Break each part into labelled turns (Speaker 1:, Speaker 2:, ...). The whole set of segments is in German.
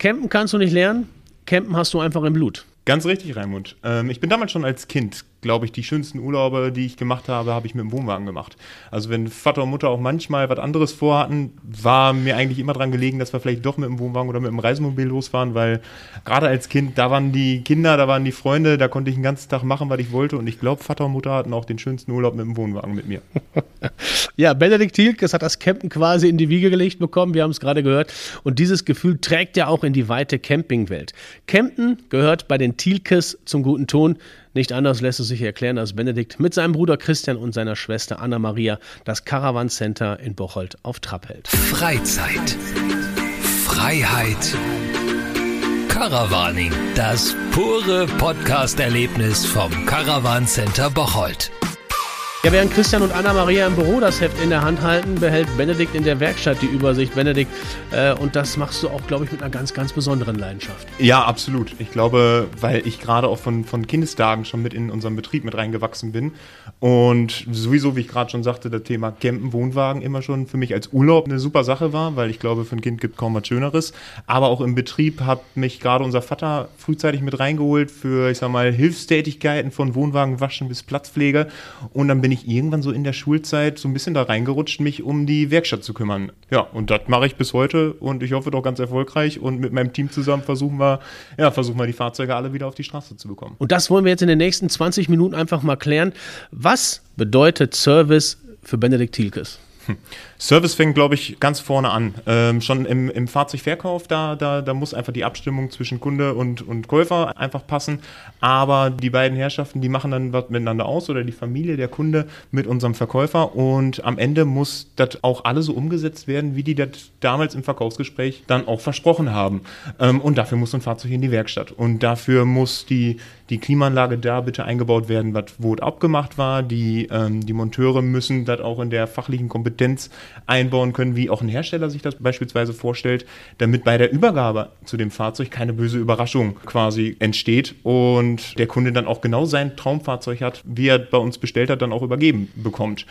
Speaker 1: Campen kannst du nicht lernen, Campen hast du einfach im Blut.
Speaker 2: Ganz richtig, Raimund. Ähm, ich bin damals schon als Kind glaube ich, die schönsten Urlaube, die ich gemacht habe, habe ich mit dem Wohnwagen gemacht. Also wenn Vater und Mutter auch manchmal was anderes vorhatten, war mir eigentlich immer dran gelegen, dass wir vielleicht doch mit dem Wohnwagen oder mit dem Reisemobil losfahren, weil gerade als Kind, da waren die Kinder, da waren die Freunde, da konnte ich den ganzen Tag machen, was ich wollte und ich glaube, Vater und Mutter hatten auch den schönsten Urlaub mit dem Wohnwagen mit mir.
Speaker 1: ja, Benedikt Thielkes hat das Campen quasi in die Wiege gelegt bekommen, wir haben es gerade gehört und dieses Gefühl trägt ja auch in die weite Campingwelt. Campen gehört bei den Thielkes zum guten Ton. Nicht anders lässt es sich erklären, als Benedikt mit seinem Bruder Christian und seiner Schwester Anna Maria das Caravan Center in Bocholt auf Trab hält.
Speaker 3: Freizeit. Freiheit. Caravaning. Das pure Podcast-Erlebnis vom Caravan Center Bocholt.
Speaker 1: Ja, während Christian und Anna-Maria im Büro das Heft in der Hand halten, behält Benedikt in der Werkstatt die Übersicht. Benedikt, äh, und das machst du auch, glaube ich, mit einer ganz, ganz besonderen Leidenschaft.
Speaker 2: Ja, absolut. Ich glaube, weil ich gerade auch von, von Kindestagen schon mit in unserem Betrieb mit reingewachsen bin und sowieso, wie ich gerade schon sagte, das Thema Campen, Wohnwagen immer schon für mich als Urlaub eine super Sache war, weil ich glaube, für ein Kind gibt kaum was Schöneres. Aber auch im Betrieb hat mich gerade unser Vater frühzeitig mit reingeholt für, ich sag mal, Hilfstätigkeiten von Wohnwagen waschen bis Platzpflege. Und dann bin bin ich irgendwann so in der Schulzeit so ein bisschen da reingerutscht, mich um die Werkstatt zu kümmern. Ja, und das mache ich bis heute und ich hoffe doch ganz erfolgreich. Und mit meinem Team zusammen versuchen wir, ja, versuchen wir die Fahrzeuge alle wieder auf die Straße zu bekommen.
Speaker 1: Und das wollen wir jetzt in den nächsten 20 Minuten einfach mal klären. Was bedeutet Service für Benedikt Thielkes?
Speaker 2: Service fängt, glaube ich, ganz vorne an. Ähm, schon im, im Fahrzeugverkauf, da, da, da muss einfach die Abstimmung zwischen Kunde und, und Käufer einfach passen. Aber die beiden Herrschaften, die machen dann was miteinander aus oder die Familie, der Kunde mit unserem Verkäufer. Und am Ende muss das auch alle so umgesetzt werden, wie die das damals im Verkaufsgespräch dann auch versprochen haben. Ähm, und dafür muss ein Fahrzeug in die Werkstatt. Und dafür muss die, die Klimaanlage da bitte eingebaut werden, wo abgemacht war. Die, ähm, die Monteure müssen das auch in der fachlichen Kompetenz einbauen können, wie auch ein Hersteller sich das beispielsweise vorstellt, damit bei der Übergabe zu dem Fahrzeug keine böse Überraschung quasi entsteht und der Kunde dann auch genau sein Traumfahrzeug hat, wie er bei uns bestellt hat, dann auch übergeben bekommt.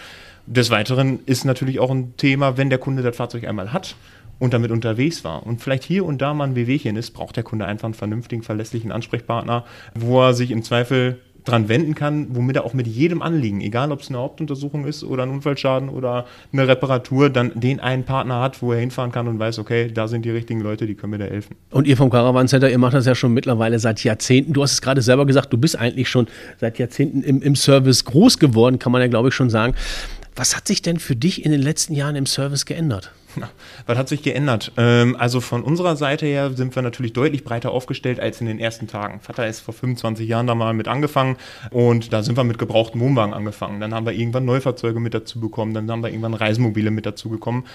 Speaker 2: Des Weiteren ist natürlich auch ein Thema, wenn der Kunde das Fahrzeug einmal hat und damit unterwegs war und vielleicht hier und da mal ein Wehwehchen ist, braucht der Kunde einfach einen vernünftigen, verlässlichen Ansprechpartner, wo er sich im Zweifel dran wenden kann, womit er auch mit jedem Anliegen, egal ob es eine Hauptuntersuchung ist oder ein Unfallschaden oder eine Reparatur, dann den einen Partner hat, wo er hinfahren kann und weiß, okay, da sind die richtigen Leute, die können mir da helfen.
Speaker 1: Und ihr vom Caravan Center, ihr macht das ja schon mittlerweile seit Jahrzehnten. Du hast es gerade selber gesagt, du bist eigentlich schon seit Jahrzehnten im, im Service groß geworden, kann man ja glaube ich schon sagen. Was hat sich denn für dich in den letzten Jahren im Service geändert?
Speaker 2: Was hat sich geändert? Ähm, also von unserer Seite her sind wir natürlich deutlich breiter aufgestellt als in den ersten Tagen. Vater ist vor 25 Jahren da mal mit angefangen und da sind wir mit gebrauchten Wohnwagen angefangen. Dann haben wir irgendwann Neufahrzeuge mit dazu bekommen, dann haben wir irgendwann Reisemobile mit dazu bekommen,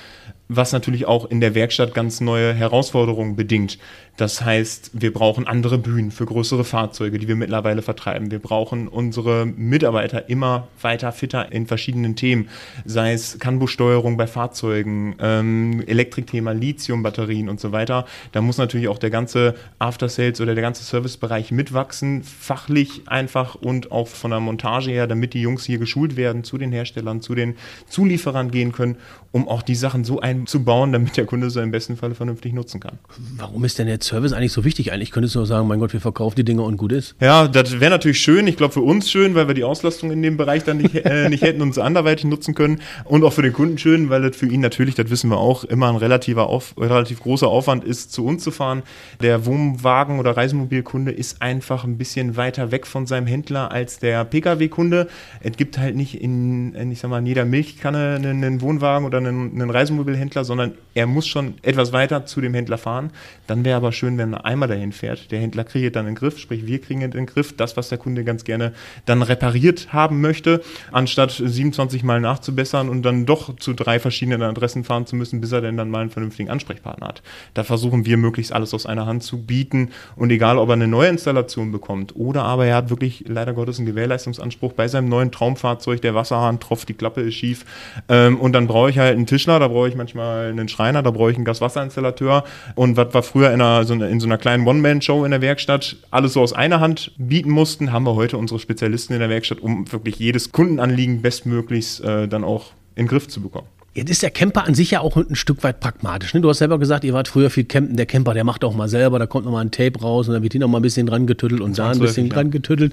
Speaker 2: was natürlich auch in der Werkstatt ganz neue Herausforderungen bedingt. Das heißt, wir brauchen andere Bühnen für größere Fahrzeuge, die wir mittlerweile vertreiben. Wir brauchen unsere Mitarbeiter immer weiter fitter in verschiedenen Themen, sei es Canbo-Steuerung bei Fahrzeugen, ähm, Elektrikthema, Lithium-Batterien und so weiter. Da muss natürlich auch der ganze After-Sales oder der ganze Servicebereich mitwachsen, fachlich einfach und auch von der Montage her, damit die Jungs hier geschult werden, zu den Herstellern, zu den Zulieferern gehen können, um auch die Sachen so einzubauen, damit der Kunde sie im besten Fall vernünftig nutzen kann.
Speaker 1: Warum ist denn jetzt Service eigentlich so wichtig? Eigentlich könntest du nur sagen, mein Gott, wir verkaufen die Dinge und gut ist.
Speaker 2: Ja, das wäre natürlich schön. Ich glaube für uns schön, weil wir die Auslastung in dem Bereich dann nicht, äh, nicht hätten und sie anderweitig nutzen können. Und auch für den Kunden schön, weil das für ihn natürlich, das wissen wir auch, immer ein relativer auf, relativ großer Aufwand ist, zu uns zu fahren. Der Wohnwagen- oder Reisemobilkunde ist einfach ein bisschen weiter weg von seinem Händler als der Pkw-Kunde. Es gibt halt nicht in, in, ich sag mal, in jeder Milchkanne einen, einen Wohnwagen oder einen, einen Reisemobilhändler, sondern er muss schon etwas weiter zu dem Händler fahren. Dann wäre aber schön, wenn er einmal dahin fährt. Der Händler kriegt dann den Griff, sprich wir kriegen den Griff, das, was der Kunde ganz gerne dann repariert haben möchte, anstatt 27 Mal nachzubessern und dann doch zu drei verschiedenen Adressen fahren zu müssen, bis er denn dann mal einen vernünftigen Ansprechpartner hat. Da versuchen wir möglichst alles aus einer Hand zu bieten und egal, ob er eine neue Installation bekommt oder aber er hat wirklich leider Gottes einen Gewährleistungsanspruch bei seinem neuen Traumfahrzeug, der Wasserhahn tropft, die Klappe ist schief ähm, und dann brauche ich halt einen Tischler, da brauche ich manchmal einen Schreiner, da brauche ich einen Gaswasserinstallateur und was war früher in einer, so in so einer kleinen One-Man-Show in der Werkstatt alles so aus einer Hand bieten mussten, haben wir heute unsere Spezialisten in der Werkstatt, um wirklich jedes Kundenanliegen bestmöglichst äh, dann auch in den Griff zu bekommen.
Speaker 1: Jetzt ist der Camper an sich ja auch ein Stück weit pragmatisch. Ne? Du hast selber gesagt, ihr wart früher viel campen. Der Camper, der macht auch mal selber, da kommt noch mal ein Tape raus und dann wird hier noch mal ein bisschen dran getüttelt und da ein bisschen dran getüttelt.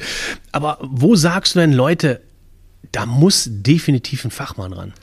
Speaker 1: Aber wo sagst du denn, Leute, da muss definitiv ein Fachmann ran?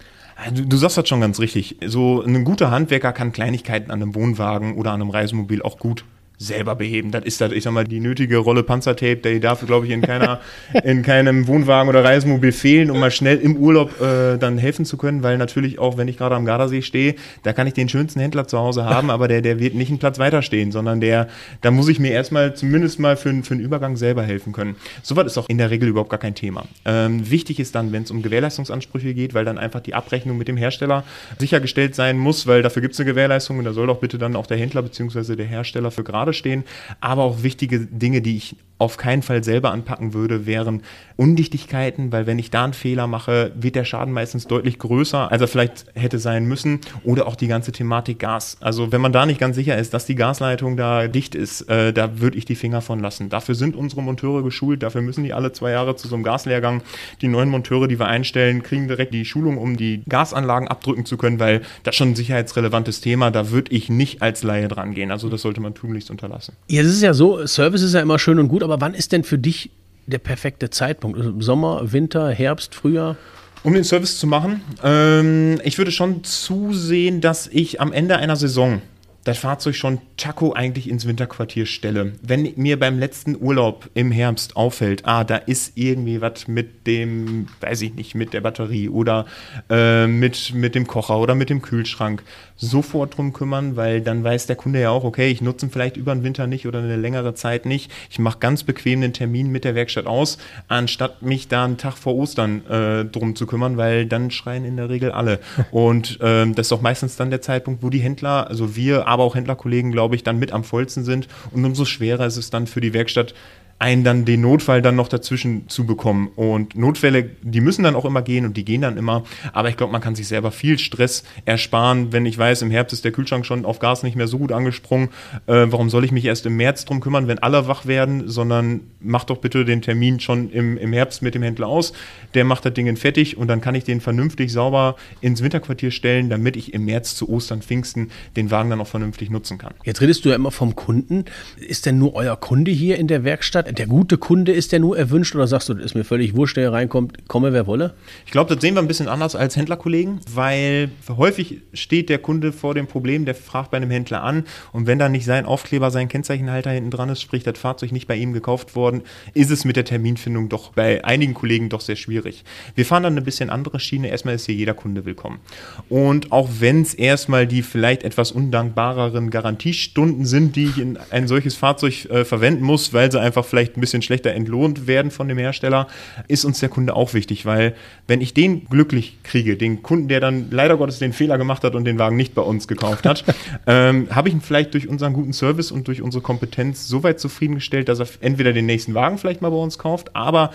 Speaker 2: Du, du sagst das schon ganz richtig. So ein guter Handwerker kann Kleinigkeiten an einem Wohnwagen oder an einem Reisemobil auch gut selber beheben. Das ist das, ich sag mal, die nötige Rolle Panzertape, der darf, glaube ich, in keiner, in keinem Wohnwagen oder Reisemobil fehlen, um mal schnell im Urlaub äh, dann helfen zu können, weil natürlich auch, wenn ich gerade am Gardasee stehe, da kann ich den schönsten Händler zu Hause haben, aber der, der wird nicht einen Platz weiterstehen, sondern der, da muss ich mir erstmal zumindest mal für, für einen Übergang selber helfen können. Soweit ist auch in der Regel überhaupt gar kein Thema. Ähm, wichtig ist dann, wenn es um Gewährleistungsansprüche geht, weil dann einfach die Abrechnung mit dem Hersteller sichergestellt sein muss, weil dafür gibt es eine Gewährleistung und da soll doch bitte dann auch der Händler bzw. der Hersteller für gerade stehen, aber auch wichtige Dinge, die ich auf keinen Fall selber anpacken würde, wären Undichtigkeiten, weil wenn ich da einen Fehler mache, wird der Schaden meistens deutlich größer, als er vielleicht hätte sein müssen. Oder auch die ganze Thematik Gas. Also wenn man da nicht ganz sicher ist, dass die Gasleitung da dicht ist, äh, da würde ich die Finger von lassen. Dafür sind unsere Monteure geschult, dafür müssen die alle zwei Jahre zu so einem Gaslehrgang. Die neuen Monteure, die wir einstellen, kriegen direkt die Schulung, um die Gasanlagen abdrücken zu können, weil das schon ein sicherheitsrelevantes Thema, da würde ich nicht als Laie dran gehen. Also das sollte man tunlichst unterlassen.
Speaker 1: Ja, das ist ja so, Service ist ja immer schön und gut, aber wann ist denn für dich der perfekte Zeitpunkt? Also Sommer, Winter, Herbst, Frühjahr?
Speaker 2: Um den Service zu machen, ähm, ich würde schon zusehen, dass ich am Ende einer Saison das Fahrzeug schon Taco eigentlich ins Winterquartier stelle. Wenn mir beim letzten Urlaub im Herbst auffällt, ah, da ist irgendwie was mit dem, weiß ich nicht, mit der Batterie oder äh, mit, mit dem Kocher oder mit dem Kühlschrank, sofort drum kümmern, weil dann weiß der Kunde ja auch, okay, ich nutze ihn vielleicht über den Winter nicht oder eine längere Zeit nicht. Ich mache ganz bequem den Termin mit der Werkstatt aus, anstatt mich da einen Tag vor Ostern äh, drum zu kümmern, weil dann schreien in der Regel alle. Und ähm, das ist auch meistens dann der Zeitpunkt, wo die Händler, also wir, aber auch Händlerkollegen, glaube ich, dann mit am vollsten sind. Und umso schwerer ist es dann für die Werkstatt, einen dann den Notfall dann noch dazwischen zu bekommen. Und Notfälle, die müssen dann auch immer gehen und die gehen dann immer. Aber ich glaube, man kann sich selber viel Stress ersparen, wenn ich weiß, im Herbst ist der Kühlschrank schon auf Gas nicht mehr so gut angesprungen. Äh, warum soll ich mich erst im März drum kümmern, wenn alle wach werden, sondern mach doch bitte den Termin schon im, im Herbst mit dem Händler aus. Der macht das Ding fertig und dann kann ich den vernünftig sauber ins Winterquartier stellen, damit ich im März zu Ostern, Pfingsten den Wagen dann auch vernünftig nutzen kann.
Speaker 1: Jetzt redest du ja immer vom Kunden. Ist denn nur euer Kunde hier in der Werkstatt? Der gute Kunde ist der nur erwünscht oder sagst du, das ist mir völlig wurscht, der hier reinkommt, komme wer wolle?
Speaker 2: Ich glaube, das sehen wir ein bisschen anders als Händlerkollegen, weil häufig steht der Kunde vor dem Problem, der fragt bei einem Händler an und wenn da nicht sein Aufkleber, sein Kennzeichenhalter hinten dran ist, sprich das Fahrzeug nicht bei ihm gekauft worden, ist es mit der Terminfindung doch bei einigen Kollegen doch sehr schwierig. Wir fahren dann eine bisschen andere Schiene. Erstmal ist hier jeder Kunde willkommen. Und auch wenn es erstmal die vielleicht etwas undankbareren Garantiestunden sind, die ich in ein solches Fahrzeug äh, verwenden muss, weil sie einfach vielleicht ein bisschen schlechter entlohnt werden von dem Hersteller, ist uns der Kunde auch wichtig, weil wenn ich den glücklich kriege, den Kunden, der dann leider Gottes den Fehler gemacht hat und den Wagen nicht bei uns gekauft hat, ähm, habe ich ihn vielleicht durch unseren guten Service und durch unsere Kompetenz so weit zufriedengestellt, dass er entweder den nächsten Wagen vielleicht mal bei uns kauft, aber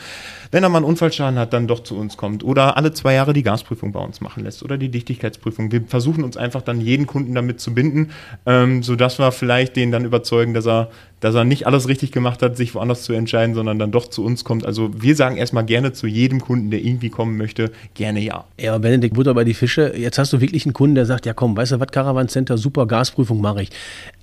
Speaker 2: wenn er mal einen Unfallschaden hat, dann doch zu uns kommt oder alle zwei Jahre die Gasprüfung bei uns machen lässt oder die Dichtigkeitsprüfung. Wir versuchen uns einfach dann jeden Kunden damit zu binden, ähm, sodass wir vielleicht den dann überzeugen, dass er dass er nicht alles richtig gemacht hat, sich woanders zu entscheiden, sondern dann doch zu uns kommt. Also wir sagen erstmal gerne zu jedem Kunden, der irgendwie kommen möchte, gerne ja.
Speaker 1: Ja, Benedikt, Butter bei die Fische. Jetzt hast du wirklich einen Kunden, der sagt, ja komm, weißt du was, Caravan Center, super Gasprüfung mache ich.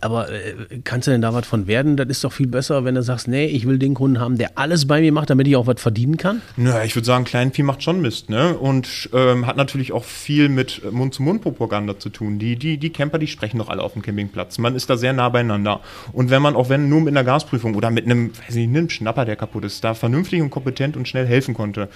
Speaker 1: Aber äh, kannst du denn da was von werden? Das ist doch viel besser, wenn du sagst, nee, ich will den Kunden haben, der alles bei mir macht, damit ich auch was verdienen kann?
Speaker 2: Naja, ich würde sagen, Kleinvieh macht schon Mist, ne? Und ähm, hat natürlich auch viel mit Mund-zu-Mund-Propaganda zu tun. Die, die, die Camper, die sprechen doch alle auf dem Campingplatz. Man ist da sehr nah beieinander. Und wenn man, auch wenn nur mit einer Gasprüfung oder mit einem, weiß nicht, einem Schnapper, der kaputt ist, da vernünftig und kompetent und schnell helfen konnte,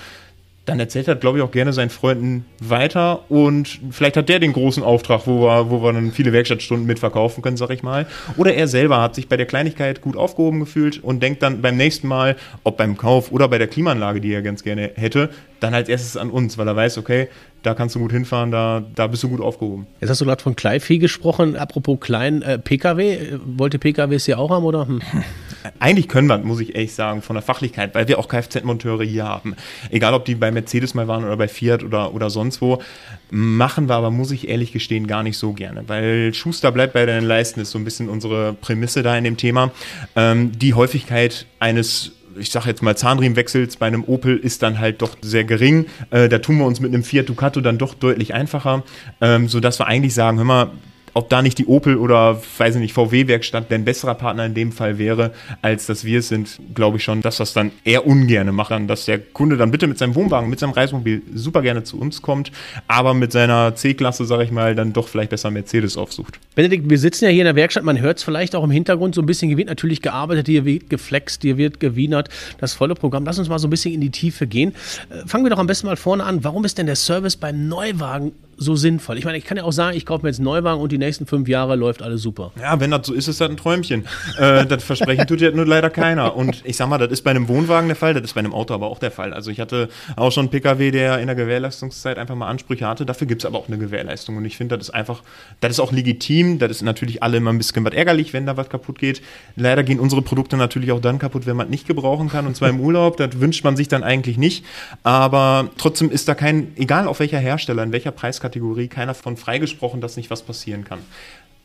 Speaker 2: dann erzählt er, glaube ich, auch gerne seinen Freunden weiter und vielleicht hat der den großen Auftrag, wo wir, wo wir dann viele Werkstattstunden mitverkaufen können, sag ich mal. Oder er selber hat sich bei der Kleinigkeit gut aufgehoben gefühlt und denkt dann beim nächsten Mal, ob beim Kauf oder bei der Klimaanlage, die er ganz gerne hätte, dann als erstes an uns, weil er weiß, okay, da kannst du gut hinfahren, da, da bist du gut aufgehoben.
Speaker 1: Jetzt hast du gerade von Kleinvieh gesprochen. Apropos klein, äh, PKW, wollt ihr PKWs hier auch haben oder? Hm.
Speaker 2: Eigentlich können wir, muss ich ehrlich sagen, von der Fachlichkeit, weil wir auch Kfz-Monteure hier haben. Egal, ob die bei Mercedes mal waren oder bei Fiat oder, oder sonst wo. Machen wir aber, muss ich ehrlich gestehen, gar nicht so gerne, weil Schuster bleibt bei deinen Leisten, ist so ein bisschen unsere Prämisse da in dem Thema. Ähm, die Häufigkeit eines ich sage jetzt mal, Zahnriemenwechsels bei einem Opel ist dann halt doch sehr gering. Äh, da tun wir uns mit einem Fiat Ducato dann doch deutlich einfacher, ähm, sodass wir eigentlich sagen, hör mal, ob da nicht die Opel oder, weiß ich nicht, VW-Werkstatt der ein besserer Partner in dem Fall wäre, als dass wir es sind, glaube ich schon, dass das dann eher ungerne machen, dass der Kunde dann bitte mit seinem Wohnwagen, mit seinem Reisemobil super gerne zu uns kommt, aber mit seiner C-Klasse, sage ich mal, dann doch vielleicht besser Mercedes aufsucht.
Speaker 1: Benedikt, wir sitzen ja hier in der Werkstatt, man hört es vielleicht auch im Hintergrund so ein bisschen, hier wird natürlich gearbeitet, hier wird geflext, hier wird gewienert, das volle Programm. Lass uns mal so ein bisschen in die Tiefe gehen. Äh, fangen wir doch am besten mal vorne an. Warum ist denn der Service beim Neuwagen so sinnvoll? Ich meine, ich kann ja auch sagen, ich kaufe mir jetzt einen Neuwagen und die nächsten fünf Jahre läuft alles super.
Speaker 2: Ja, wenn das so ist, ist das ein Träumchen. äh, das Versprechen tut ja nur leider keiner. Und ich sag mal, das ist bei einem Wohnwagen der Fall, das ist bei einem Auto aber auch der Fall. Also ich hatte auch schon einen Pkw, der in der Gewährleistungszeit einfach mal Ansprüche hatte. Dafür gibt es aber auch eine Gewährleistung. Und ich finde, das ist einfach, das ist auch legitim. Das ist natürlich alle immer ein bisschen was ärgerlich, wenn da was kaputt geht. Leider gehen unsere Produkte natürlich auch dann kaputt, wenn man es nicht gebrauchen kann. Und zwar im Urlaub. Das wünscht man sich dann eigentlich nicht. Aber trotzdem ist da kein, egal auf welcher Hersteller, in welcher Preiskategorie, keiner von freigesprochen, dass nicht was passieren kann.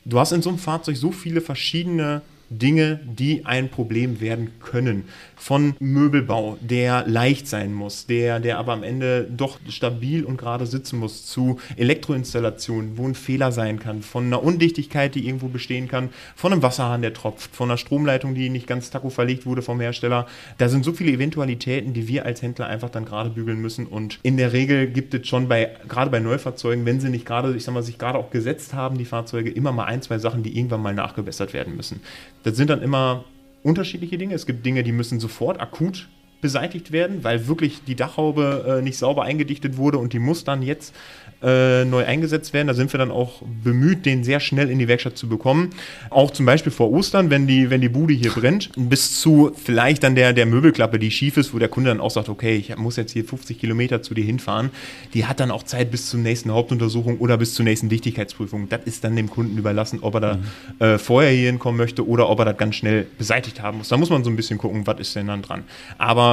Speaker 2: Du hast in so einem Fahrzeug so viele verschiedene Dinge, die ein Problem werden können. Von Möbelbau, der leicht sein muss, der, der aber am Ende doch stabil und gerade sitzen muss, zu Elektroinstallationen, wo ein Fehler sein kann, von einer Undichtigkeit, die irgendwo bestehen kann, von einem Wasserhahn, der tropft, von einer Stromleitung, die nicht ganz taco verlegt wurde vom Hersteller. Da sind so viele Eventualitäten, die wir als Händler einfach dann gerade bügeln müssen. Und in der Regel gibt es schon bei, gerade bei Neufahrzeugen, wenn sie nicht gerade, ich sag mal, sich gerade auch gesetzt haben, die Fahrzeuge, immer mal ein, zwei Sachen, die irgendwann mal nachgebessert werden müssen. Das sind dann immer unterschiedliche Dinge. Es gibt Dinge, die müssen sofort akut beseitigt werden, weil wirklich die Dachhaube äh, nicht sauber eingedichtet wurde und die muss dann jetzt äh, neu eingesetzt werden. Da sind wir dann auch bemüht, den sehr schnell in die Werkstatt zu bekommen. Auch zum Beispiel vor Ostern, wenn die, wenn die Bude hier brennt, bis zu vielleicht dann der, der Möbelklappe, die schief ist, wo der Kunde dann auch sagt, okay, ich muss jetzt hier 50 Kilometer zu dir hinfahren. Die hat dann auch Zeit bis zur nächsten Hauptuntersuchung oder bis zur nächsten Dichtigkeitsprüfung. Das ist dann dem Kunden überlassen, ob er da mhm. äh, vorher hier hinkommen möchte oder ob er das ganz schnell beseitigt haben muss. Da muss man so ein bisschen gucken, was ist denn dann dran. Aber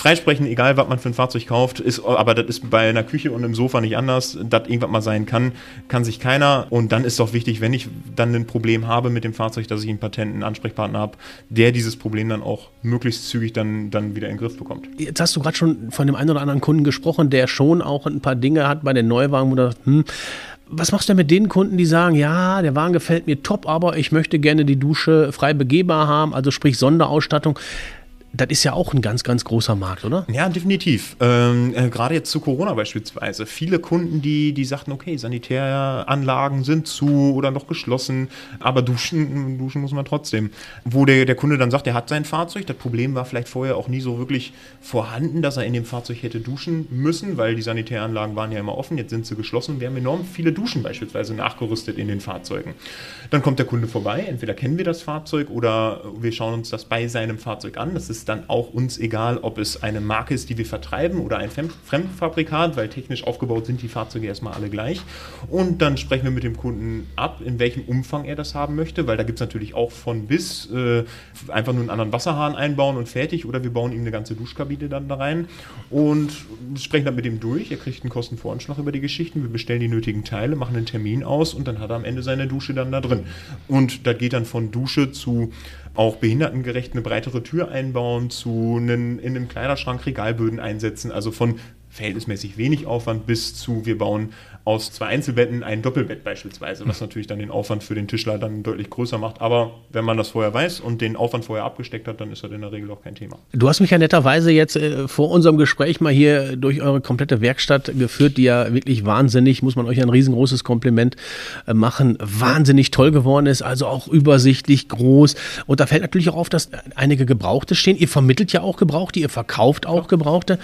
Speaker 2: freisprechen, egal was man für ein Fahrzeug kauft, ist, aber das ist bei einer Küche und einem Sofa nicht anders, das irgendwas mal sein kann, kann sich keiner. Und dann ist doch wichtig, wenn ich dann ein Problem habe mit dem Fahrzeug, dass ich einen patenten Ansprechpartner habe, der dieses Problem dann auch möglichst zügig dann, dann wieder in den Griff bekommt.
Speaker 1: Jetzt hast du gerade schon von dem einen oder anderen Kunden gesprochen, der schon auch ein paar Dinge hat bei den Neuwagen, wo du hm, was machst du denn mit den Kunden, die sagen, ja, der Wagen gefällt mir top, aber ich möchte gerne die Dusche frei begehbar haben, also sprich Sonderausstattung das ist ja auch ein ganz, ganz großer Markt, oder?
Speaker 2: Ja, definitiv. Ähm, äh, Gerade jetzt zu Corona beispielsweise. Viele Kunden, die, die sagten, okay, Sanitäranlagen sind zu oder noch geschlossen, aber duschen, duschen muss man trotzdem. Wo der, der Kunde dann sagt, er hat sein Fahrzeug, das Problem war vielleicht vorher auch nie so wirklich vorhanden, dass er in dem Fahrzeug hätte duschen müssen, weil die Sanitäranlagen waren ja immer offen, jetzt sind sie geschlossen. Wir haben enorm viele Duschen beispielsweise nachgerüstet in den Fahrzeugen. Dann kommt der Kunde vorbei, entweder kennen wir das Fahrzeug oder wir schauen uns das bei seinem Fahrzeug an. Das ist ist dann auch uns egal, ob es eine Marke ist, die wir vertreiben oder ein Fremdfabrikat, weil technisch aufgebaut sind die Fahrzeuge erstmal alle gleich. Und dann sprechen wir mit dem Kunden ab, in welchem Umfang er das haben möchte, weil da gibt es natürlich auch von bis äh, einfach nur einen anderen Wasserhahn einbauen und fertig oder wir bauen ihm eine ganze Duschkabine dann da rein und sprechen dann mit ihm durch. Er kriegt einen Kostenvoranschlag über die Geschichten, wir bestellen die nötigen Teile, machen einen Termin aus und dann hat er am Ende seine Dusche dann da drin. Und das geht dann von Dusche zu auch behindertengerecht eine breitere Tür einbauen, zu einen, in einem Kleiderschrank Regalböden einsetzen, also von verhältnismäßig wenig Aufwand bis zu, wir bauen aus zwei Einzelbetten ein Doppelbett beispielsweise, was natürlich dann den Aufwand für den Tischler dann deutlich größer macht. Aber wenn man das vorher weiß und den Aufwand vorher abgesteckt hat, dann ist das in der Regel auch kein Thema.
Speaker 1: Du hast mich ja netterweise jetzt äh, vor unserem Gespräch mal hier durch eure komplette Werkstatt geführt, die ja wirklich wahnsinnig, muss man euch ein riesengroßes Kompliment äh, machen, wahnsinnig toll geworden ist, also auch übersichtlich groß. Und da fällt natürlich auch auf, dass einige Gebrauchte stehen. Ihr vermittelt ja auch Gebrauchte, ihr verkauft auch Gebrauchte.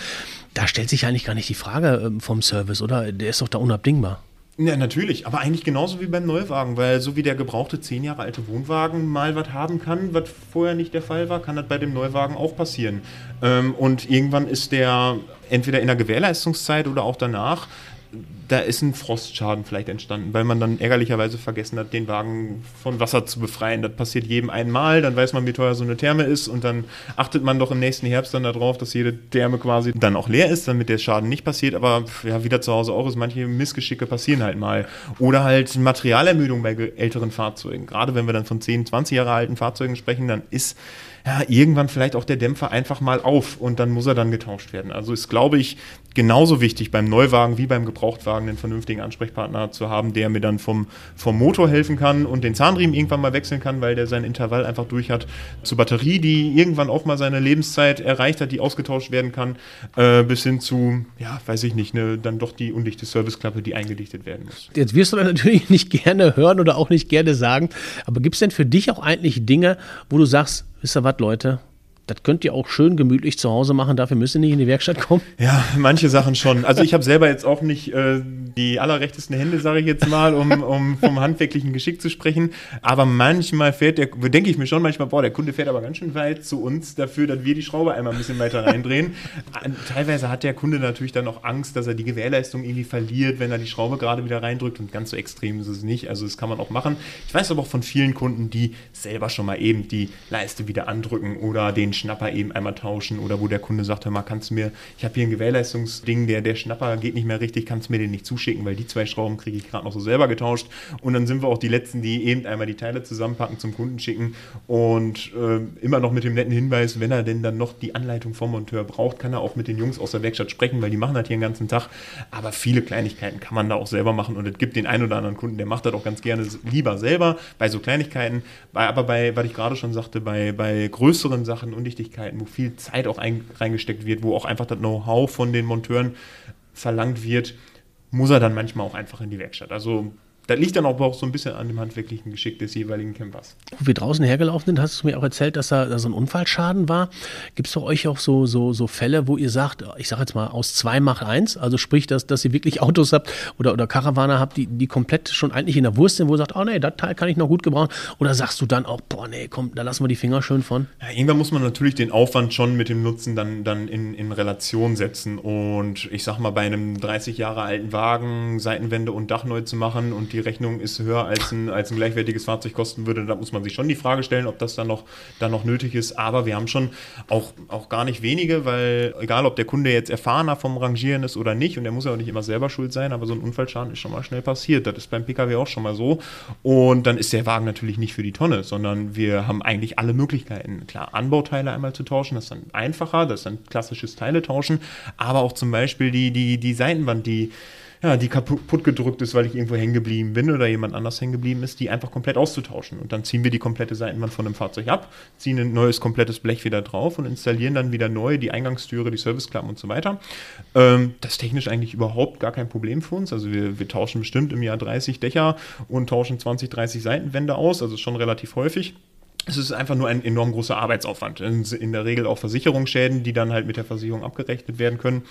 Speaker 1: Da stellt sich eigentlich gar nicht die Frage ähm, vom Service, oder? Der ist doch da unabdingbar.
Speaker 2: Ja, natürlich, aber eigentlich genauso wie beim Neuwagen, weil so wie der gebrauchte zehn Jahre alte Wohnwagen mal was haben kann, was vorher nicht der Fall war, kann das bei dem Neuwagen auch passieren. Ähm, und irgendwann ist der entweder in der Gewährleistungszeit oder auch danach da ist ein Frostschaden vielleicht entstanden, weil man dann ärgerlicherweise vergessen hat, den Wagen von Wasser zu befreien. Das passiert jedem einmal, dann weiß man, wie teuer so eine Therme ist und dann achtet man doch im nächsten Herbst dann darauf, dass jede Therme quasi dann auch leer ist, damit der Schaden nicht passiert. Aber ja, wieder zu Hause auch ist, manche Missgeschicke passieren halt mal. Oder halt Materialermüdung bei älteren Fahrzeugen. Gerade wenn wir dann von 10, 20 Jahre alten Fahrzeugen sprechen, dann ist ja, irgendwann vielleicht auch der Dämpfer einfach mal auf und dann muss er dann getauscht werden. Also ist, glaube ich, genauso wichtig beim Neuwagen wie beim Gebrauchtwagen einen vernünftigen Ansprechpartner zu haben, der mir dann vom, vom Motor helfen kann und den Zahnriemen irgendwann mal wechseln kann, weil der sein Intervall einfach durch hat. Zur Batterie, die irgendwann auch mal seine Lebenszeit erreicht hat, die ausgetauscht werden kann, äh, bis hin zu, ja, weiß ich nicht, ne, dann doch die undichte Serviceklappe, die eingedichtet werden muss.
Speaker 1: Jetzt wirst du natürlich nicht gerne hören oder auch nicht gerne sagen, aber gibt es denn für dich auch eigentlich Dinge, wo du sagst, wisst ihr was, Leute? Das könnt ihr auch schön gemütlich zu Hause machen, dafür müsst ihr nicht in die Werkstatt kommen.
Speaker 2: Ja, manche Sachen schon. Also ich habe selber jetzt auch nicht äh, die allerrechtesten Hände, sage ich jetzt mal, um, um vom handwerklichen Geschick zu sprechen. Aber manchmal fährt der, denke ich mir schon manchmal, boah, der Kunde fährt aber ganz schön weit zu uns dafür, dass wir die Schraube einmal ein bisschen weiter reindrehen. Teilweise hat der Kunde natürlich dann auch Angst, dass er die Gewährleistung irgendwie verliert, wenn er die Schraube gerade wieder reindrückt. Und ganz so extrem ist es nicht. Also das kann man auch machen. Ich weiß aber auch von vielen Kunden, die selber schon mal eben die Leiste wieder andrücken oder den Schnapper eben einmal tauschen oder wo der Kunde sagt, hör mal, kannst du mir, ich habe hier ein Gewährleistungsding, der, der Schnapper geht nicht mehr richtig, kannst du mir den nicht zuschicken, weil die zwei Schrauben kriege ich gerade noch so selber getauscht. Und dann sind wir auch die Letzten, die eben einmal die Teile zusammenpacken, zum Kunden schicken und äh, immer noch mit dem netten Hinweis, wenn er denn dann noch die Anleitung vom Monteur braucht, kann er auch mit den Jungs aus der Werkstatt sprechen, weil die machen das hier den ganzen Tag. Aber viele Kleinigkeiten kann man da auch selber machen und es gibt den einen oder anderen Kunden, der macht das auch ganz gerne lieber selber bei so Kleinigkeiten. aber bei, was ich gerade schon sagte, bei, bei größeren Sachen, Undichtigkeiten, wo viel Zeit auch ein, reingesteckt wird, wo auch einfach das Know-how von den Monteuren verlangt wird, muss er dann manchmal auch einfach in die Werkstatt. Also das liegt dann auch so ein bisschen an dem handwerklichen Geschick des jeweiligen Campers.
Speaker 1: Wo wir draußen hergelaufen sind, hast du mir auch erzählt, dass da, da so ein Unfallschaden war. Gibt es bei euch auch so, so, so Fälle, wo ihr sagt, ich sage jetzt mal, aus zwei macht eins? Also sprich, dass, dass ihr wirklich Autos habt oder, oder Karawaner habt, die, die komplett schon eigentlich in der Wurst sind, wo ihr sagt, oh nee, das Teil kann ich noch gut gebrauchen. Oder sagst du dann auch, boah nee, komm, da lassen wir die Finger schön von?
Speaker 2: Ja, irgendwann muss man natürlich den Aufwand schon mit dem Nutzen dann, dann in, in Relation setzen. Und ich sag mal, bei einem 30 Jahre alten Wagen Seitenwände und Dach neu zu machen und die Rechnung ist höher als ein, als ein gleichwertiges Fahrzeug kosten würde, da muss man sich schon die Frage stellen, ob das dann noch, dann noch nötig ist. Aber wir haben schon auch, auch gar nicht wenige, weil egal, ob der Kunde jetzt erfahrener vom Rangieren ist oder nicht, und der muss ja auch nicht immer selber schuld sein, aber so ein Unfallschaden ist schon mal schnell passiert. Das ist beim Pkw auch schon mal so. Und dann ist der Wagen natürlich nicht für die Tonne, sondern wir haben eigentlich alle Möglichkeiten. Klar, Anbauteile einmal zu tauschen, das ist dann einfacher, das ist dann klassisches Teile tauschen, aber auch zum Beispiel die, die, die Seitenwand, die ja, die kaputt gedrückt ist, weil ich irgendwo hängen geblieben bin oder jemand anders hängen geblieben ist, die einfach komplett auszutauschen. Und dann ziehen wir die komplette Seitenwand von dem Fahrzeug ab, ziehen ein neues komplettes Blech wieder drauf und installieren dann wieder neu die Eingangstüre, die Serviceklappen und so weiter. Ähm, das ist technisch eigentlich überhaupt gar kein Problem für uns. Also wir, wir tauschen bestimmt im Jahr 30 Dächer und tauschen 20, 30 Seitenwände aus, also schon relativ häufig es ist einfach nur ein enorm großer Arbeitsaufwand. In, der Regel auch Versicherungsschäden, die dann halt mit der Versicherung abgerechnet werden können.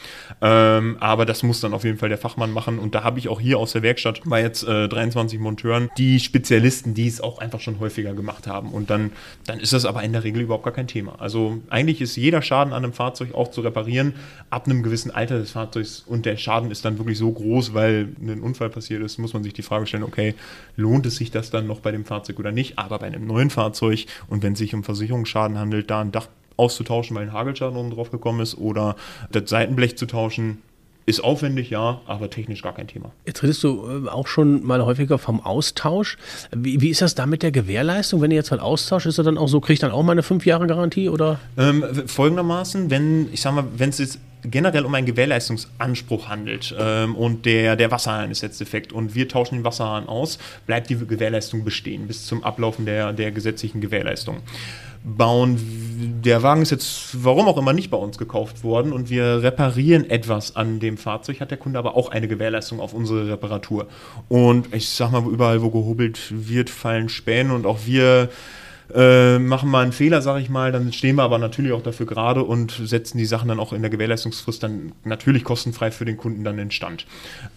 Speaker 2: Ähm, aber das muss dann auf jeden Fall der Fachmann machen. Und da habe ich auch hier aus der Werkstatt bei jetzt äh, 23 Monteuren die Spezialisten, die es auch einfach schon häufiger gemacht haben. Und dann, dann ist das aber in der Regel überhaupt gar kein Thema. Also eigentlich ist jeder Schaden an einem Fahrzeug auch zu reparieren ab einem gewissen Alter des Fahrzeugs. Und der Schaden ist dann wirklich so groß, weil ein Unfall passiert ist, muss man sich die Frage stellen, okay, lohnt es sich das dann noch bei dem Fahrzeug oder nicht? Aber bei einem neuen Fahrzeug und wenn es sich um Versicherungsschaden handelt, da ein Dach auszutauschen, weil ein Hagelschaden oben drauf gekommen ist oder das Seitenblech zu tauschen, ist aufwendig, ja, aber technisch gar kein Thema.
Speaker 1: Jetzt redest du äh, auch schon mal häufiger vom Austausch. Wie, wie ist das da mit der Gewährleistung? Wenn ihr jetzt halt austauscht, ist er dann auch so, kriegt dann auch mal eine fünf Jahre Garantie oder?
Speaker 2: Ähm, folgendermaßen, wenn, ich sag mal, wenn es jetzt generell um einen Gewährleistungsanspruch handelt ähm, und der, der Wasserhahn ist jetzt defekt und wir tauschen den Wasserhahn aus, bleibt die Gewährleistung bestehen bis zum Ablaufen der, der gesetzlichen Gewährleistung bauen. Der Wagen ist jetzt, warum auch immer, nicht bei uns gekauft worden und wir reparieren etwas an dem Fahrzeug, hat der Kunde aber auch eine Gewährleistung auf unsere Reparatur. Und ich sag mal, überall, wo gehobelt wird, fallen Späne und auch wir äh, machen mal einen Fehler, sage ich mal, dann stehen wir aber natürlich auch dafür gerade und setzen die Sachen dann auch in der Gewährleistungsfrist dann natürlich kostenfrei für den Kunden dann in Stand.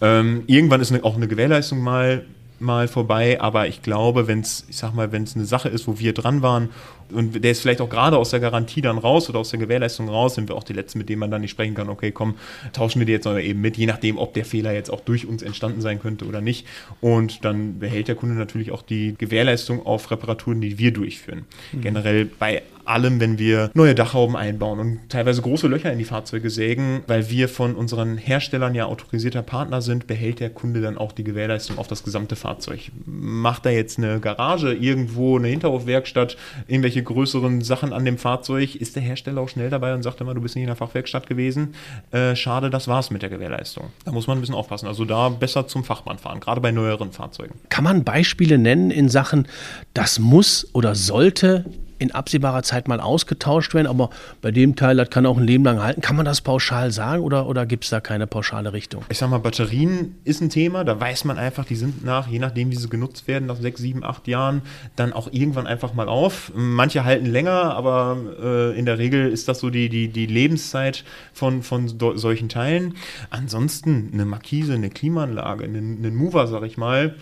Speaker 2: Ähm, irgendwann ist eine, auch eine Gewährleistung mal mal vorbei, aber ich glaube, wenn es, ich sag mal, wenn es eine Sache ist, wo wir dran waren und der ist vielleicht auch gerade aus der Garantie dann raus oder aus der Gewährleistung raus, sind wir auch die Letzten, mit denen man dann nicht sprechen kann, okay, komm, tauschen wir die jetzt mal eben mit, je nachdem, ob der Fehler jetzt auch durch uns entstanden sein könnte oder nicht. Und dann behält der Kunde natürlich auch die Gewährleistung auf Reparaturen, die wir durchführen. Mhm. Generell bei allem, wenn wir neue Dachhauben einbauen und teilweise große Löcher in die Fahrzeuge sägen, weil wir von unseren Herstellern ja autorisierter Partner sind, behält der Kunde dann auch die Gewährleistung auf das gesamte Fahrzeug. Macht er jetzt eine Garage irgendwo, eine Hinterhofwerkstatt, irgendwelche größeren Sachen an dem Fahrzeug, ist der Hersteller auch schnell dabei und sagt immer, du bist nicht in der Fachwerkstatt gewesen. Äh, schade, das war's mit der Gewährleistung. Da muss man ein bisschen aufpassen. Also da besser zum Fachmann fahren, gerade bei neueren Fahrzeugen.
Speaker 1: Kann man Beispiele nennen in Sachen, das muss oder sollte in absehbarer Zeit mal ausgetauscht werden, aber bei dem Teil, das kann auch ein Leben lang halten. Kann man das pauschal sagen oder, oder gibt es da keine pauschale Richtung?
Speaker 2: Ich sag mal, Batterien ist ein Thema, da weiß man einfach, die sind nach, je nachdem, wie sie genutzt werden, nach sechs, sieben, acht Jahren, dann auch irgendwann einfach mal auf. Manche halten länger, aber äh, in der Regel ist das so die, die, die Lebenszeit von, von solchen Teilen. Ansonsten eine Markise, eine Klimaanlage, einen, einen Mover, sag ich mal,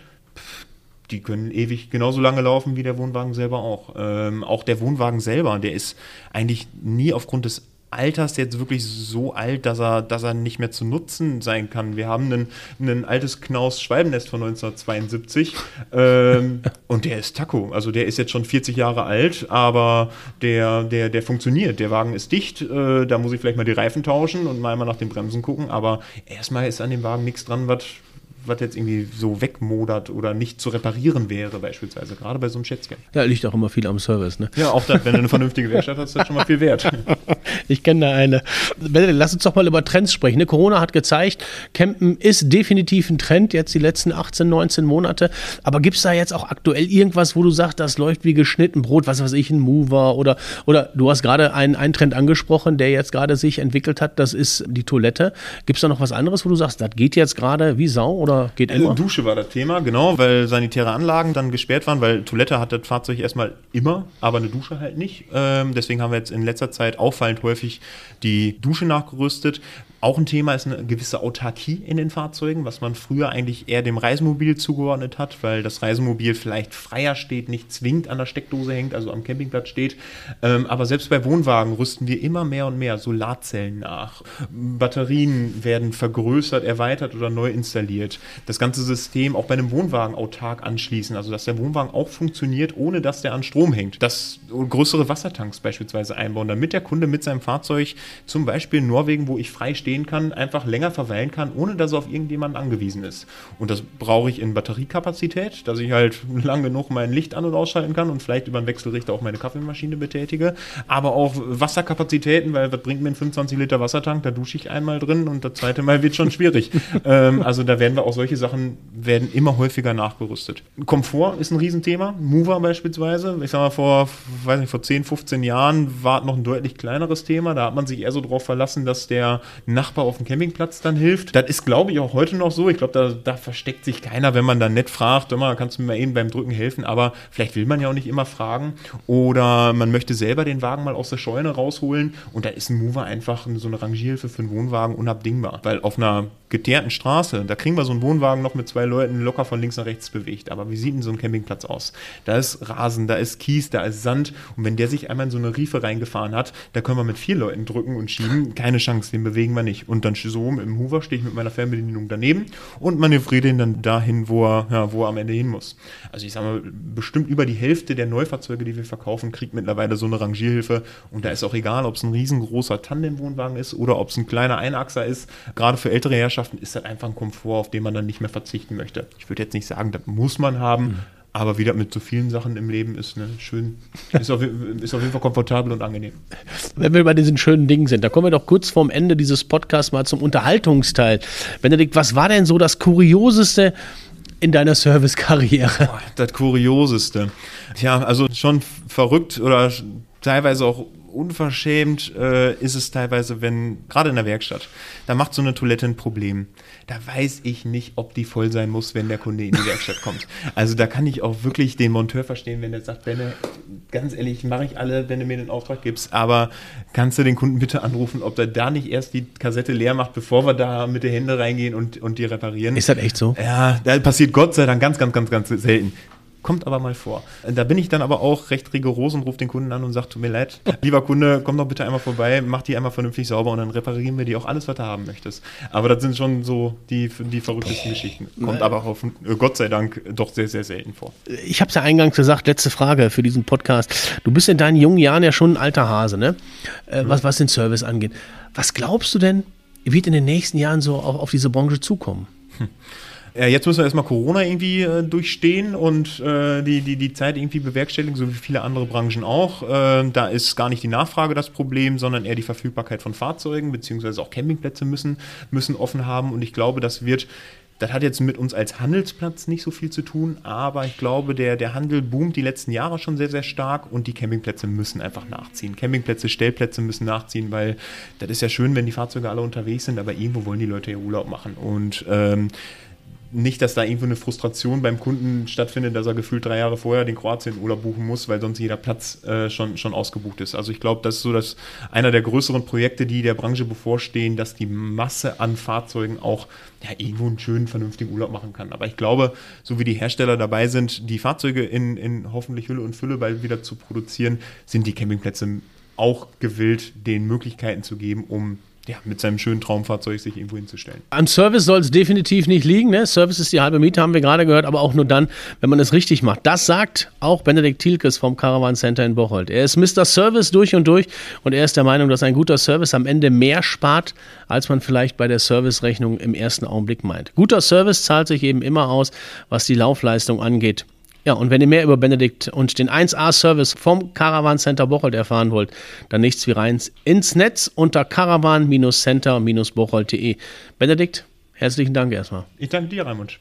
Speaker 2: die können ewig genauso lange laufen wie der Wohnwagen selber auch. Ähm, auch der Wohnwagen selber, der ist eigentlich nie aufgrund des Alters jetzt wirklich so alt, dass er, dass er nicht mehr zu nutzen sein kann. Wir haben ein, ein altes Knaus Schwalbennest von 1972 ähm, und der ist Taco. Also der ist jetzt schon 40 Jahre alt, aber der, der, der funktioniert. Der Wagen ist dicht, äh, da muss ich vielleicht mal die Reifen tauschen und mal einmal nach den Bremsen gucken, aber erstmal ist an dem Wagen nichts dran, was was jetzt irgendwie so wegmodert oder nicht zu reparieren wäre, beispielsweise, gerade bei so einem Schätzchen.
Speaker 1: Ja, liegt auch immer viel am Service, ne?
Speaker 2: Ja, auch das, wenn du eine vernünftige Werkstatt hast, ist das schon mal viel wert.
Speaker 1: ich kenne da eine. Lass uns doch mal über Trends sprechen. Ne? Corona hat gezeigt, Campen ist definitiv ein Trend, jetzt die letzten 18, 19 Monate. Aber gibt es da jetzt auch aktuell irgendwas, wo du sagst, das läuft wie geschnitten Brot, was weiß ich, ein Mover oder, oder du hast gerade einen, einen Trend angesprochen, der jetzt gerade sich entwickelt hat, das ist die Toilette. Gibt es da noch was anderes, wo du sagst, das geht jetzt gerade wie Sau oder geht immer?
Speaker 2: Dusche war das Thema, genau, weil sanitäre Anlagen dann gesperrt waren, weil Toilette hat das Fahrzeug erstmal immer, aber eine Dusche halt nicht. Ähm, deswegen haben wir jetzt in letzter Zeit auffallend häufig die Dusche nachgerüstet. Auch ein Thema ist eine gewisse Autarkie in den Fahrzeugen, was man früher eigentlich eher dem Reisemobil zugeordnet hat, weil das Reisemobil vielleicht freier steht, nicht zwingend an der Steckdose hängt, also am Campingplatz steht. Ähm, aber selbst bei Wohnwagen rüsten wir immer mehr und mehr Solarzellen nach. Batterien werden vergrößert, erweitert oder neu installiert. Das ganze System auch bei einem Wohnwagen autark anschließen, also dass der Wohnwagen auch funktioniert, ohne dass der an Strom hängt. Das größere Wassertanks beispielsweise einbauen, damit der Kunde mit seinem Fahrzeug zum Beispiel in Norwegen, wo ich frei stehe, stehen kann, einfach länger verweilen kann, ohne dass er auf irgendjemanden angewiesen ist. Und das brauche ich in Batteriekapazität, dass ich halt lang genug mein Licht an- und ausschalten kann und vielleicht über einen Wechselrichter auch meine Kaffeemaschine betätige. Aber auch Wasserkapazitäten, weil was bringt mir ein 25 Liter Wassertank? Da dusche ich einmal drin und das zweite Mal wird schon schwierig. ähm, also da werden wir auch solche Sachen werden immer häufiger nachgerüstet. Komfort ist ein Riesenthema. Mover beispielsweise. Ich sag mal, vor, weiß nicht, vor 10, 15 Jahren war es noch ein deutlich kleineres Thema. Da hat man sich eher so darauf verlassen, dass der Nachbar auf dem Campingplatz dann hilft. Das ist, glaube ich, auch heute noch so. Ich glaube, da, da, versteckt sich keiner, wenn man dann nett fragt, immer kannst du mir mal eben beim Drücken helfen, aber vielleicht will man ja auch nicht immer fragen oder man möchte selber den Wagen mal aus der Scheune rausholen und da ist ein Mover einfach so eine Rangierhilfe für einen Wohnwagen unabdingbar, weil auf einer geteerten Straße, da kriegen wir so einen Wohnwagen noch mit zwei Leuten locker von links nach rechts bewegt. Aber wie sieht denn so ein Campingplatz aus? Da ist Rasen, da ist Kies, da ist Sand. Und wenn der sich einmal in so eine Riefe reingefahren hat, da können wir mit vier Leuten drücken und schieben. Keine Chance, den bewegen wir nicht. Und dann so im Hoover stehe ich mit meiner Fernbedienung daneben und manövriere den dann dahin, wo er, ja, wo er am Ende hin muss. Also ich sage mal, bestimmt über die Hälfte der Neufahrzeuge, die wir verkaufen, kriegt mittlerweile so eine Rangierhilfe. Und da ist auch egal, ob es ein riesengroßer Tandemwohnwagen ist oder ob es ein kleiner Einachser ist. Gerade für ältere Herrschaften ist das einfach ein Komfort, auf den man dann nicht mehr verzichten möchte. Ich würde jetzt nicht sagen, das muss man haben, mhm. Aber wie das mit so vielen Sachen im Leben ist, ne, schön, ist auf, ist auf jeden Fall komfortabel und angenehm.
Speaker 1: Wenn wir bei diesen schönen Dingen sind, da kommen wir doch kurz vorm Ende dieses Podcasts mal zum Unterhaltungsteil. Benedikt, was war denn so das Kurioseste, in deiner Servicekarriere?
Speaker 2: Das Kurioseste. Ja, also schon verrückt oder teilweise auch unverschämt äh, ist es teilweise, wenn, gerade in der Werkstatt, da macht so eine Toilette ein Problem. Da weiß ich nicht, ob die voll sein muss, wenn der Kunde in die Werkstatt kommt. Also da kann ich auch wirklich den Monteur verstehen, wenn der sagt, Benne, ganz ehrlich, mache ich alle, wenn du mir den Auftrag gibst, aber kannst du den Kunden bitte anrufen, ob der da nicht erst die Kassette leer macht, bevor wir da mit den Händen reingehen und, und die reparieren.
Speaker 1: Ist das echt so?
Speaker 2: Ja, da passiert Gott sei Dank ganz, ganz, ganz, ganz selten. Kommt aber mal vor. Da bin ich dann aber auch recht rigoros und rufe den Kunden an und sage, tut mir leid, lieber Kunde, komm doch bitte einmal vorbei, mach die einmal vernünftig sauber und dann reparieren wir die auch alles, was du haben möchtest. Aber das sind schon so die, die verrücktesten Geschichten. Kommt aber auch äh, Gott sei Dank doch sehr, sehr selten vor.
Speaker 1: Ich habe es ja eingangs gesagt, letzte Frage für diesen Podcast. Du bist in deinen jungen Jahren ja schon ein alter Hase, ne? Äh, was, was den Service angeht. Was glaubst du denn, wird in den nächsten Jahren so auf, auf diese Branche zukommen? Hm.
Speaker 2: Ja, jetzt müssen wir erstmal Corona irgendwie äh, durchstehen und äh, die, die, die Zeit irgendwie bewerkstelligen, so wie viele andere Branchen auch. Äh, da ist gar nicht die Nachfrage das Problem, sondern eher die Verfügbarkeit von Fahrzeugen, beziehungsweise auch Campingplätze müssen, müssen offen haben. Und ich glaube, das wird das hat jetzt mit uns als Handelsplatz nicht so viel zu tun, aber ich glaube, der, der Handel boomt die letzten Jahre schon sehr, sehr stark und die Campingplätze müssen einfach nachziehen. Campingplätze, Stellplätze müssen nachziehen, weil das ist ja schön, wenn die Fahrzeuge alle unterwegs sind, aber irgendwo wollen die Leute ja Urlaub machen. Und ähm, nicht, dass da irgendwo eine Frustration beim Kunden stattfindet, dass er gefühlt drei Jahre vorher den Kroatien-Urlaub buchen muss, weil sonst jeder Platz äh, schon, schon ausgebucht ist. Also ich glaube, das ist so dass einer der größeren Projekte, die der Branche bevorstehen, dass die Masse an Fahrzeugen auch ja, irgendwo einen schönen, vernünftigen Urlaub machen kann. Aber ich glaube, so wie die Hersteller dabei sind, die Fahrzeuge in, in hoffentlich Hülle und Fülle bald wieder zu produzieren, sind die Campingplätze auch gewillt, den Möglichkeiten zu geben, um ja, mit seinem schönen Traumfahrzeug sich irgendwo hinzustellen.
Speaker 1: Am Service soll es definitiv nicht liegen. Ne? Service ist die halbe Miete, haben wir gerade gehört, aber auch nur dann, wenn man es richtig macht. Das sagt auch Benedikt Thielkes vom Caravan Center in Bocholt. Er ist Mr. Service durch und durch und er ist der Meinung, dass ein guter Service am Ende mehr spart, als man vielleicht bei der Servicerechnung im ersten Augenblick meint. Guter Service zahlt sich eben immer aus, was die Laufleistung angeht. Ja, und wenn ihr mehr über Benedikt und den 1A-Service vom Caravan Center Bocholt erfahren wollt, dann nichts wie rein ins Netz unter caravan-center-bocholt.de. Benedikt, herzlichen Dank erstmal.
Speaker 2: Ich danke dir, Raimund.